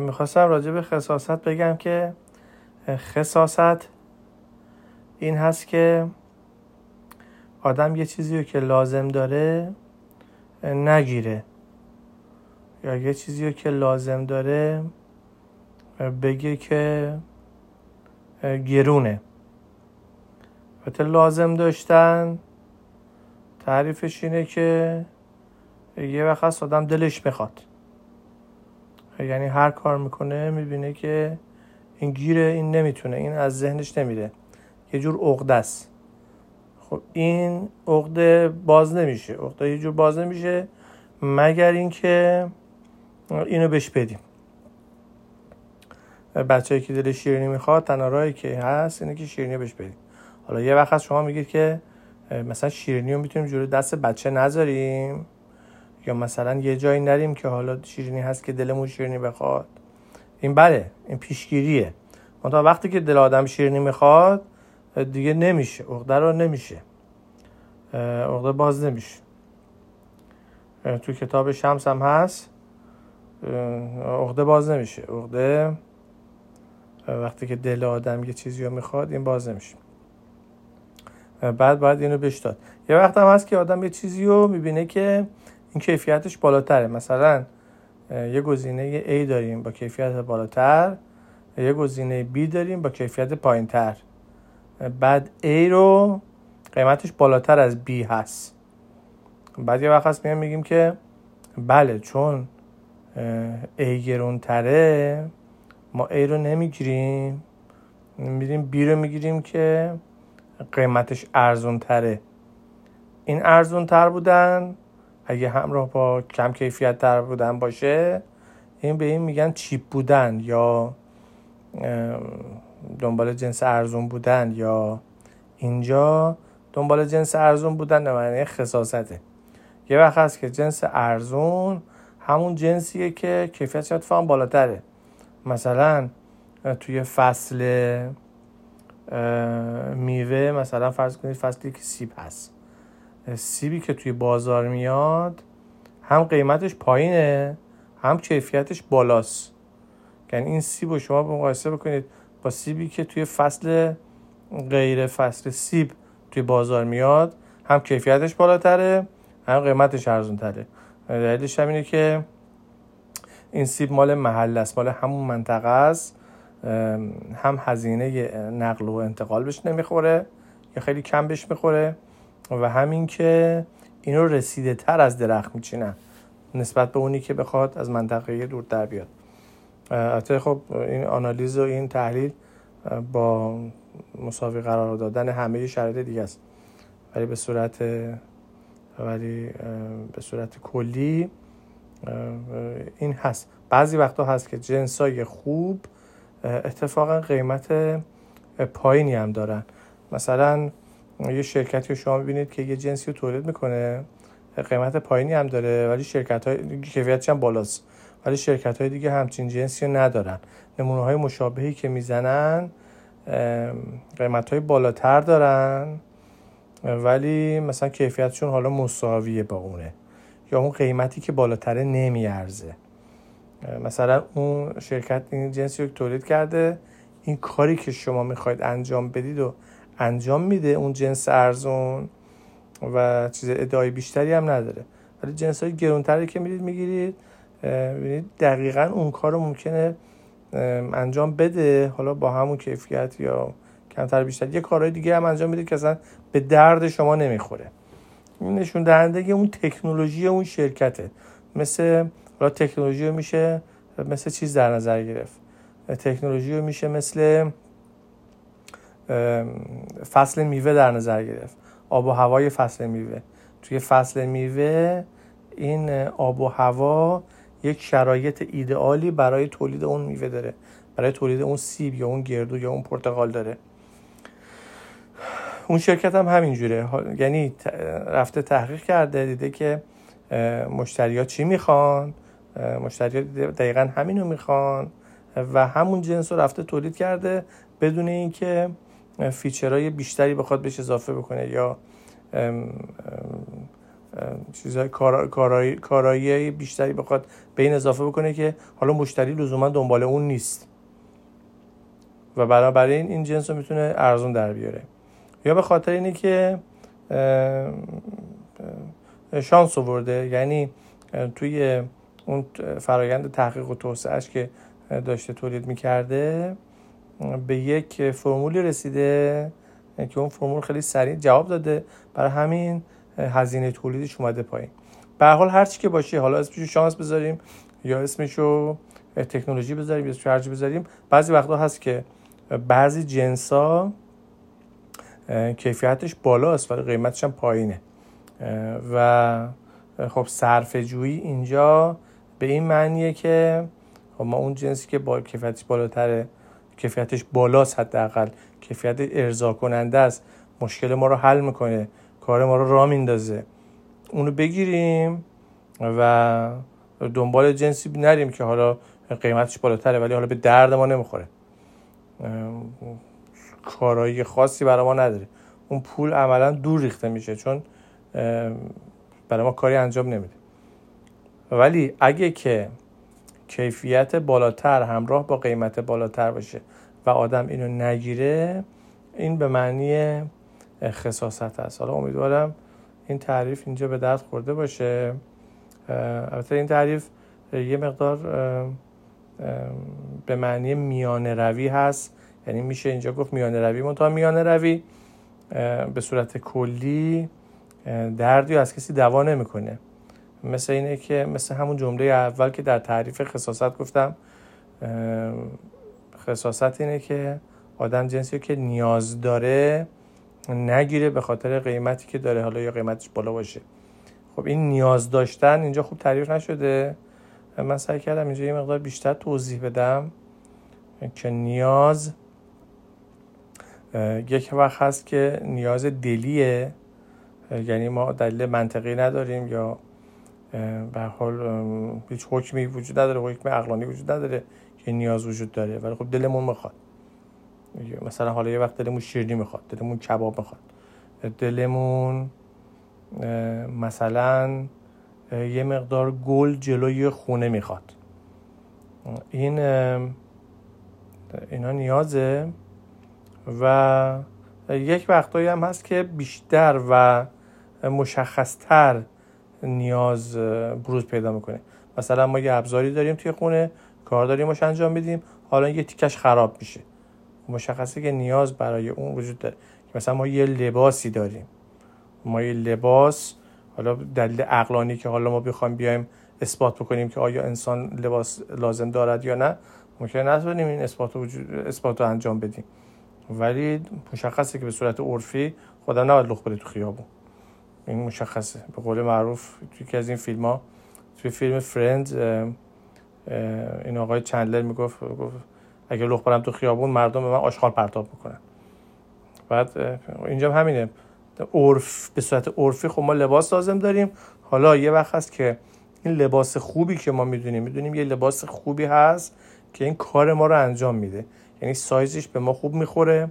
می‌خواستم راجع به خصاصت بگم که خصاصت این هست که آدم یه چیزی رو که لازم داره نگیره. یا یه چیزی رو که لازم داره بگه که گرونه. البته لازم داشتن تعریفش اینه که یه وقت آدم دلش می‌خواد یعنی هر کار می‌کنه می‌بینه که این گیره این نمی‌تونه این از ذهنش نمیره. یه جور عقده است. خب این عقده باز نمیشه. عقده یه جور باز نمیشه مگر اینکه اینو بهش بدیم. بچه‌ای که دل شیرینی می‌خواد تنها راهی که هست اینه که شیرینی بهش بدیم. حالا یه وقت شما میگید که مثلا شیرینی رو می‌تونیم جلو دست بچه نذاریم. یا مثلا یه جایی نریم که حالا شیرینی هست که دلمون شیرینی بخواد. این بله این پیشگیریه. تا وقتی که دل آدم شیرینی می‌خواد دیگه نمیشه عقده رو نمیشه. عقده باز نمیشه. تو کتاب شمس هم هست. عقده باز نمیشه. عقده وقتی که دل آدم یه چیزی رو می‌خواد این باز نمیشه. بعد باید اینو بهش داد. یه وقت هم هست که آدم یه چیزی رو می‌بینه که این کیفیتش بالاتره. مثلا یه گزینه A داریم با کیفیت بالاتر یه گزینه B داریم با کیفیت پایینتر. بعد A رو قیمتش بالاتر از B هست. بعد یه وقت هست میگیم میگیم که بله چون A گرونتره ما A رو نمی‌گیریم. میریم B رو می‌گیریم که قیمتش ارزون تره این ارزون تر بودن اگه همراه با کم کیفیت تر بودن باشه این به این میگن چیپ بودن یا دنبال جنس ارزون بودن یا اینجا دنبال جنس ارزون بودن به معنی خصاصته. یه وقت هست که جنس ارزون همون جنسیه که کیفیت اتفاقا بالاتره. مثلا توی فصل میوه مثلا فرض کنید فصلی که سیب هست. سیبی که توی بازار میاد هم قیمتش پایینه هم کیفیتش بالاست. یعنی این سیب رو شما مقایسه بکنید با سیبی که توی فصل غیر فصل سیب توی بازار میاد هم کیفیتش بالاتره هم قیمتش ارزون تره دلیلش هم اینه که این سیب مال محل است مال همون منطقه است. هم هزینه نقل و انتقال بهش نمی‌خوره یا خیلی کم بهش می‌خوره. و همین که اینو رسیده تر از درخت میچینن نسبت به اونی که بخواد از منطقه دور در بیاد. البته خب این آنالیز و این تحلیل با مساوی قرار دادن همه شرایط دیگه است. ولی به صورت ولی به صورت کلی این هست. بعضی وقتا هست که جنسای خوب اتفاقا قیمت پایینی هم دارن. مثلا یه شرکتی رو شما ببینید که یه جنسی رو تولید می‌کنه. قیمت پایینی هم داره ولی شرکت های کیفیتش هم بالاست. ولی شرکت های دیگه همچین جنسی رو ندارن. نمونه های مشابهی که می‌زنن قیمت های بالاتر دارن ولی مثلا کیفیتشون حالا مساویه با اونه. یا اون قیمتی که بالاتره نمیارزه. مثلا اون شرکت این جنسی رو تولید کرده این کاری که شما می‌خواید انجام بدید و انجام میده اون جنس ارزون و چیز ادعای بیشتری هم نداره. ولی جنس های گرونتری که میرید می‌گیرید ببینید دقیقا اون کار رو ممکنه انجام بده. حالا با همون کیفیت یا کمتر بیشتر. یه کارهای دیگه هم انجام میده که اصلا به درد شما نمی‌خوره. این نشون دهنده اون تکنولوژی اون شرکته. مثل حالا تکنولوژی رو میشه مثل چیز در نظر گرفت. تکنولوژی رو میشه مثل فصل میوه در نظر گرفت. آب و هوای فصل میوه. توی فصل میوه این آب و هوا یک شرایط ایدئالی برای تولید اون میوه داره. برای تولید اون سیب یا اون گردو یا اون پرتقال داره. اون شرکت هم همینجوره. یعنی رفته تحقیق کرده دیده که مشتری چی می‌خوان؟ مشتری دقیقا همینو می‌خوان. و همون جنس رو رفته تولید کرده بدون اینکه فیچرهای بیشتری بخواد بهش اضافه بکنه یا چیزهای کارایی کارایی بیشتری بخواد به این اضافه بکنه که حالا مشتری لزوما دنبال اون نیست. و بنابراین این جنس رو می‌تونه ارزون در بیاره. یا به خاطر اینه که شانس آورده یعنی توی اون فرایند تحقیق و توسعهش که داشته تولید می‌کرده به یک فرمولی رسیده که اون فرمول خیلی سریع جواب داده. برای همین هزینه تولیدش اومده پایین. به حال هر چی که باشه حالا اسمشو شانس بذاریم یا اسمشو تکنولوژی بذاریم یا هرچی بذاریم. بعضی وقتا هست که بعضی جنس ها کیفیتش بالاست ولی قیمتش هم پایینه. و خب صرف جویی اینجا به این معنیه که خب ما اون جنسی که با کیفیتش بالاتره کیفیتش بالاست حداقل. کیفیت ارضا کننده است. مشکل ما رو حل می‌کنه. کار ما رو راه میندازه. اونو بگیریم و دنبال جنسی نریم که حالا قیمتش بالاتره ولی حالا به درد ما نمی‌خوره. کارایی خاصی برای ما نداره. اون پول عملا دور ریخته میشه چون برای ما کاری انجام نمیده. ولی اگه که کیفیت بالاتر همراه با قیمت بالاتر باشه و آدم اینو نگیره این به معنی خصاصت هست حالا امیدوارم این تعریف اینجا به درد خورده باشه. البته این تعریف یه مقدار به معنی میانه روی هست. یعنی میشه اینجا گفت میانه روی منتها میانه روی. به صورت کلی دردی از کسی دوا نمی‌کنه. مثل اینه که مثل همون جمله اول که در تعریف خصاصت گفتم خصاصت اینه که آدم جنسی که نیاز داره نگیره به خاطر قیمتی که داره حالا یا قیمتش بالا باشه. خب این نیاز داشتن اینجا خوب تعریف نشده. من سعی کردم اینجا یه مقدار بیشتر توضیح بدم که نیاز یک وقت هست که نیاز دلیه یعنی ما دلیل منطقی نداریم یا به حال هیچ حکمی وجود نداره حکم عقلانی وجود نداره که نیاز وجود داره ولی خب دلمون می‌خواد. مثلا حالا یه وقت دلمون شیرینی می‌خواد دلمون کباب می‌خواد. دلمون مثلا یه مقدار گل جلوی خونه می‌خواد. این اینا نیازه و یک وقتایی هم هست که بیشتر و مشخصتر نیاز بروز پیدا می‌کنه. مثلا ما یه ابزاری داریم توی خونه کار داریم باش انجام بدیم حالا یه تیکش خراب میشه. مشخصه که نیاز برای اون وجود داره. مثلا ما یه لباسی داریم. ما یه لباس حالا دلیل عقلانی که حالا ما بخوایم بیایم اثبات بکنیم که آیا انسان لباس لازم دارد یا نه ممکن نتونیم این اثبات اثبات رو انجام بدیم. ولی مشخصه که به صورت عرفی خدا نباید لخ بره تو خیابون. این مشخصه. به قول معروف توی که از این فیلم ها توی فیلم فرند این آقای چندلر می‌گفت گفت اگه لخ برم تو خیابون مردم به من آشغال پرتاب می‌کنن. بعد اینجا همینه. عرف به صورت عرفی خب ما لباس لازم داریم. حالا یه وقت هست که این لباس خوبی که ما می‌دونیم می‌دونیم یه لباس خوبی هست که این کار ما رو انجام میده. یعنی سایزش به ما خوب می‌خوره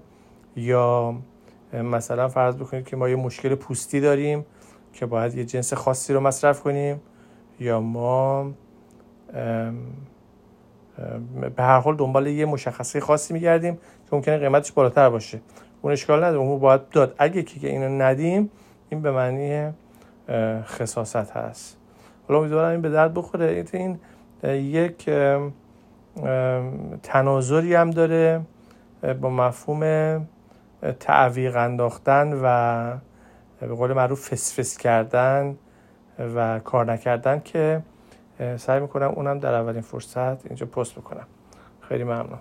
یا مثلا فرض بکنید که ما یه مشکل پوستی داریم که باید یه جنس خاصی رو مصرف کنیم یا ما به هر حال دنبال یه مشخصه خاصی میگردیم که ممکنه قیمتش بالاتر باشه. اون اشکال نداره. اون باید داد. اگه که اینو ندیم این به معنی خصاصت هست. حالا امیدوارم این به درد بخوره. این یک تناظری هم داره با مفهوم تعویق انداختن و به قول معروف فسفس کردن و کار نکردن که سعی می‌کنم اونم در اولین فرصت اینجا پست بکنم. خیلی ممنون.